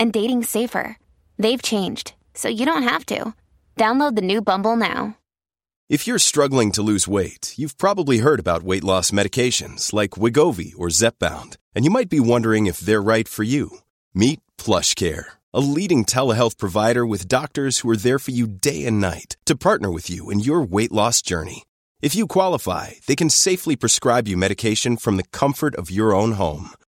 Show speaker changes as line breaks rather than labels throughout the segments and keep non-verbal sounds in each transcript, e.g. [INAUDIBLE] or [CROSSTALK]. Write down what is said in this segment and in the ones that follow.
and dating safer. They've changed, so you don't have to. Download the new Bumble now.
If you're struggling to lose weight, you've probably heard about weight loss medications like Wegovy or Zepbound, and you might be wondering if they're right for you. Meet PlushCare, a leading telehealth provider with doctors who are there for you day and night to partner with you in your weight loss journey. If you qualify, they can safely prescribe you medication from the comfort of your own home.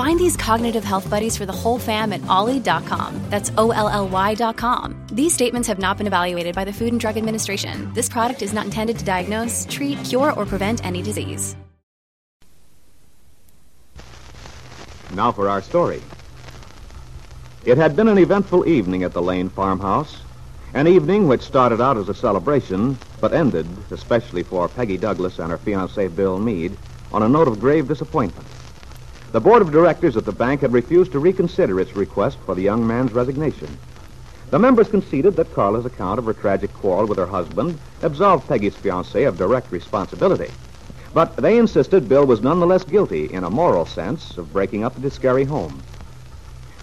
Find these cognitive health buddies for the whole fam at ollie.com. That's O L L Y.com. These statements have not been evaluated by the Food and Drug Administration. This product is not intended to diagnose, treat, cure, or prevent any disease.
Now for our story. It had been an eventful evening at the Lane farmhouse. An evening which started out as a celebration, but ended, especially for Peggy Douglas and her fiancé Bill Meade, on a note of grave disappointment. The board of directors at the bank had refused to reconsider its request for the young man's resignation. The members conceded that Carla's account of her tragic quarrel with her husband absolved Peggy's fiancé of direct responsibility. But they insisted Bill was nonetheless guilty, in a moral sense, of breaking up the Discary home.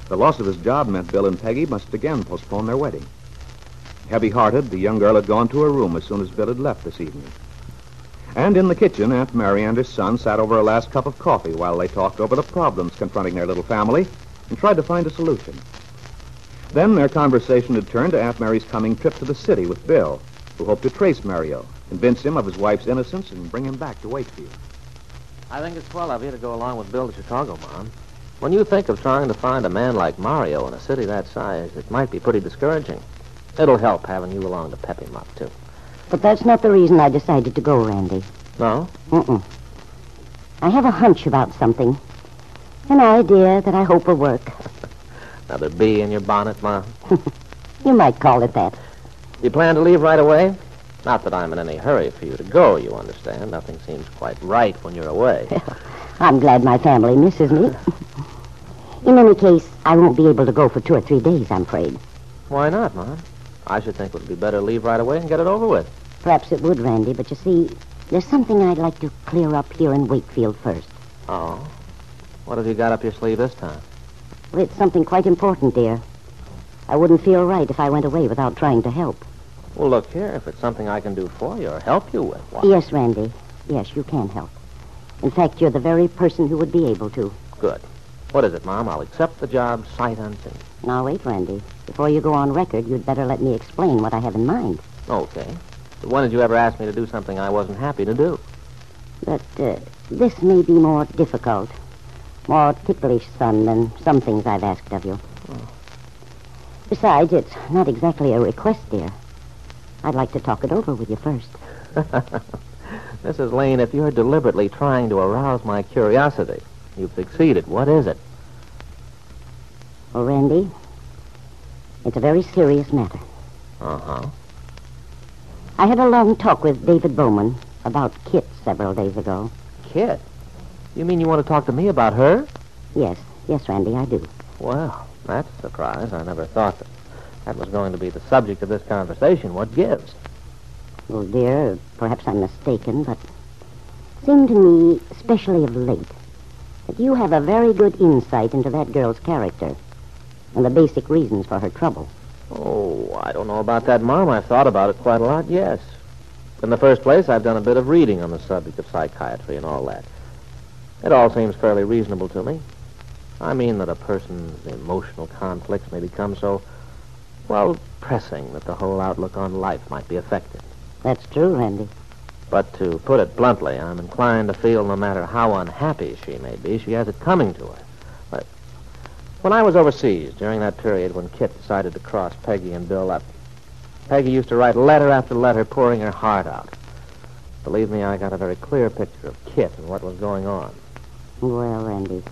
The loss of his job meant Bill and Peggy must again postpone their wedding. Heavy-hearted, the young girl had gone to her room as soon as Bill had left this evening. And in the kitchen, Aunt Mary and her son sat over a last cup of coffee while they talked over the problems confronting their little family and tried to find a solution. Then their conversation had turned to Aunt Mary's coming trip to the city with Bill, who hoped to trace Mario, convince him of his wife's innocence, and bring him back to Wakefield.
I think it's swell of you to go along with Bill to Chicago, Mom. When you think of trying to find a man like Mario in a city that size, it might be pretty discouraging. It'll help having you along to pep him up, too.
But that's not the reason I decided to go, Randy.
No?
Mm-mm. I have a hunch about something. An idea that I hope will work. [LAUGHS]
Another bee in your bonnet, Mom? [LAUGHS]
You might call it that.
You plan to leave right away? Not that I'm in any hurry for you to go, you understand. Nothing seems quite right when you're away. [LAUGHS]
I'm glad my family misses me. In any case, I won't be able to go for two or three days, I'm afraid.
Why not, Mom? I should think it would be better to leave right away and get it over with.
Perhaps it would, Randy, but you see, there's something I'd like to clear up here in Wakefield first.
Oh? What have you got up your sleeve this time?
Well, it's something quite important, dear. I wouldn't feel right if I went away without trying to help.
Well, look here. If it's something I can do for you or help you with, why?
Yes, Randy. Yes, you can help. In fact, you're the very person who would be able to.
Good. What is it, Mom? I'll accept the job sight unseen.
Now, wait, Randy. Before you go on record, you'd better let me explain what I have in mind.
Okay. But when did you ever ask me to do something I wasn't happy to do?
But uh, this may be more difficult, more ticklish, son, than some things I've asked of you. Besides, it's not exactly a request, dear. I'd like to talk it over with you first. [LAUGHS]
Mrs. Lane, if you're deliberately trying to arouse my curiosity, you've succeeded. What is it?
Well, Randy, it's a very serious matter.
Uh-huh.
I had a long talk with David Bowman about Kit several days ago.
Kit? You mean you want to talk to me about her?
Yes, yes, Randy, I do.
Well, that's a surprise. I never thought that that was going to be the subject of this conversation. What gives?
Well, dear, perhaps I'm mistaken, but it seemed to me, especially of late, that you have a very good insight into that girl's character and the basic reasons for her trouble.
Oh, I don't know about that, Mom. I've thought about it quite a lot, yes. In the first place, I've done a bit of reading on the subject of psychiatry and all that. It all seems fairly reasonable to me. I mean that a person's emotional conflicts may become so, well, pressing that the whole outlook on life might be affected.
That's true, Randy.
But to put it bluntly, I'm inclined to feel no matter how unhappy she may be, she has it coming to her. But when I was overseas, during that period when Kit decided to cross Peggy and Bill up, Peggy used to write letter after letter pouring her heart out. Believe me, I got a very clear picture of Kit and what was going on.
Well, Randy,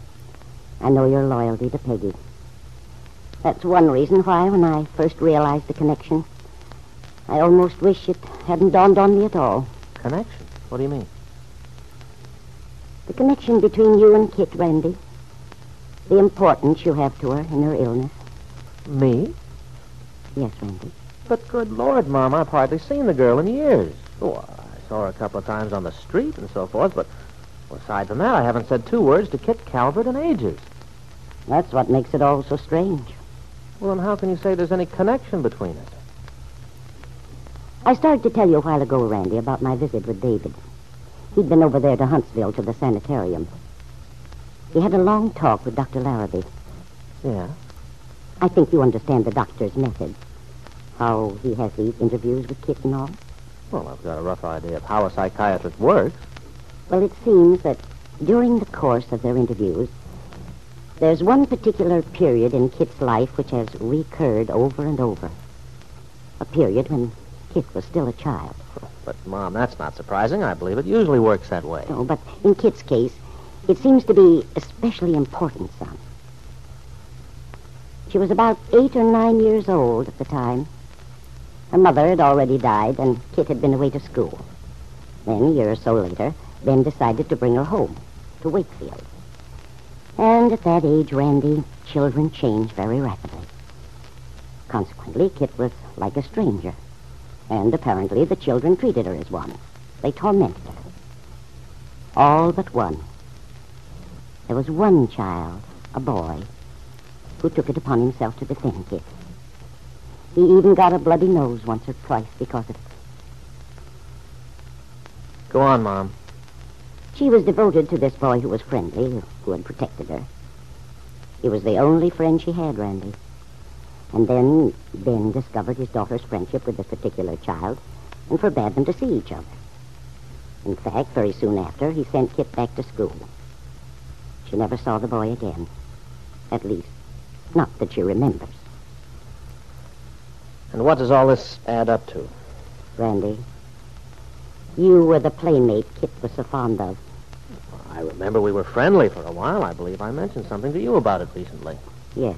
I know your loyalty to Peggy. That's one reason why, when I first realized the connection, I almost wish it hadn't dawned on me at all.
Connection? What do you mean?
The connection between you and Kit, Randy. The importance you have to her in her illness.
Me?
Yes, Randy.
But good Lord, Mom, I've hardly seen the girl in years. Oh, I saw her a couple of times on the street and so forth, but aside from that, I haven't said two words to Kit Calvert in ages.
That's what makes it all so strange.
Well, then how can you say there's any connection between us?
I started to tell you a while ago, Randy, about my visit with David. He'd been over there to Huntsville to the sanitarium. He had a long talk with Dr. Larrabee.
Yeah?
I think you understand the doctor's method. How he has these interviews with Kit and all.
Well, I've got a rough idea of how a psychiatrist works.
Well, it seems that during the course of their interviews, there's one particular period in Kit's life which has recurred over and over. A period when Kit was still a child.
But, Mom, that's not surprising. I believe it usually works that way.
No, but in Kit's case, it seems to be especially important, son. She was about eight or nine years old at the time. Her mother had already died, and Kit had been away to school. Then, a year or so later, Ben decided to bring her home, to Wakefield. And at that age, Randy, children change very rapidly. Consequently, Kit was like a stranger. And apparently the children treated her as one. They tormented her. All but one. There was one child, a boy, who took it upon himself to defend Kit. He even got a bloody nose once or twice because of it.
Go on, Mom.
She was devoted to this boy who was friendly, who had protected her. He was the only friend she had, Randy. And then Ben discovered his daughter's friendship with this particular child and forbade them to see each other. In fact, very soon after, he sent Kit back to school. She never saw the boy again. At least, not that she remembers.
And what does all this add up to?
Randy, you were the playmate Kit was so fond of.
I remember we were friendly for a while. I believe I mentioned something to you about it recently.
Yes.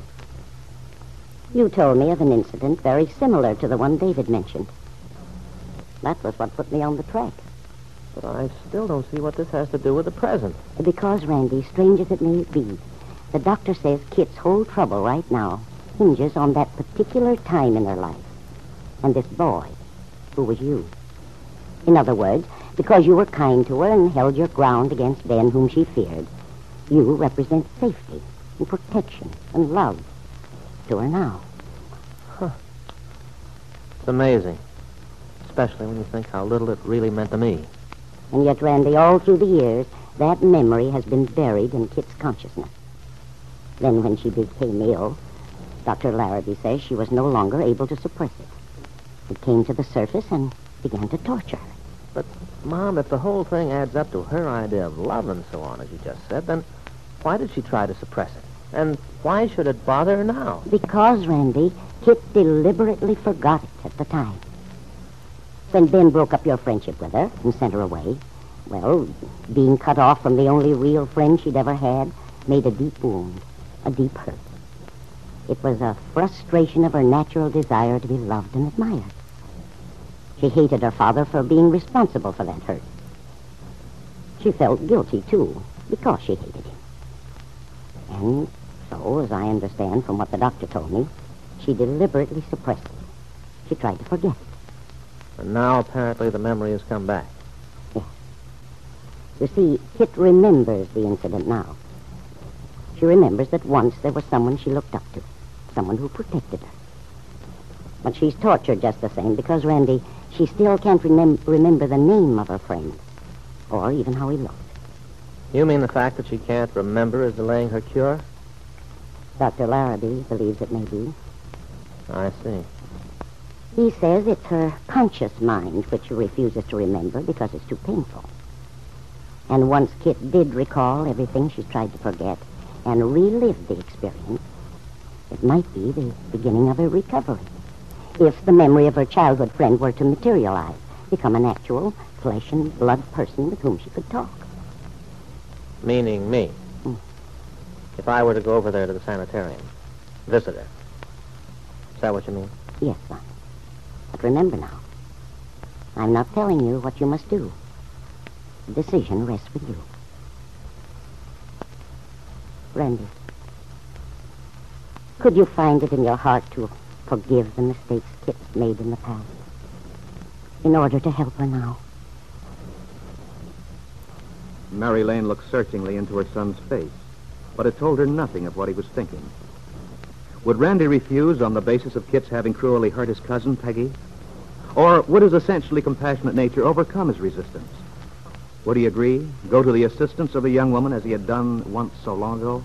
You told me of an incident very similar to the one David mentioned. That was what put me on the track.
But I still don't see what this has to do with the present.
Because, Randy, strange as it may be, the doctor says Kit's whole trouble right now hinges on that particular time in her life. And this boy, who was you. In other words, because you were kind to her and held your ground against Ben, whom she feared, you represent safety and protection and love to her now. Huh.
It's amazing. Especially when you think how little it really meant to me.
And yet, Randy, all through the years, that memory has been buried in Kit's consciousness. Then, when she became ill, Dr. Larrabee says she was no longer able to suppress it. It came to the surface and began to torture her.
But, Mom, if the whole thing adds up to her idea of love and so on, as you just said, then why did she try to suppress it? And why should it bother her now?
Because, Randy, Kit deliberately forgot it at the time. When Ben broke up your friendship with her and sent her away, well, being cut off from the only real friend she'd ever had made a deep wound, a deep hurt. It was a frustration of her natural desire to be loved and admired. She hated her father for being responsible for that hurt. She felt guilty, too, because she hated him. And so, as I understand from what the doctor told me, she deliberately suppressed it. She tried to forget it.
And now, apparently, the memory has come back. Yes.
You see, Kit remembers the incident now. She remembers that once there was someone she looked up to, someone who protected her. But she's tortured just the same because, Randy, she still can't remem- remember the name of her friend, or even how he looked.
You mean the fact that she can't remember is delaying her cure?
Dr. Larrabee believes it may be.
I see.
He says it's her conscious mind which refuses to remember because it's too painful. And once Kit did recall everything she's tried to forget and relive the experience, it might be the beginning of her recovery. If the memory of her childhood friend were to materialize, become an actual flesh and blood person with whom she could talk.
Meaning me. If I were to go over there to the sanitarium, visit her. Is that what you mean?
Yes, son. But remember now, I'm not telling you what you must do. The decision rests with you. Randy, could you find it in your heart to forgive the mistakes Kit's made in the past in order to help her now?
Mary Lane looked searchingly into her son's face, but it told her nothing of what he was thinking. Would Randy refuse on the basis of Kit's having cruelly hurt his cousin, Peggy? Or would his essentially compassionate nature overcome his resistance? Would he agree, go to the assistance of the young woman as he had done once so long ago?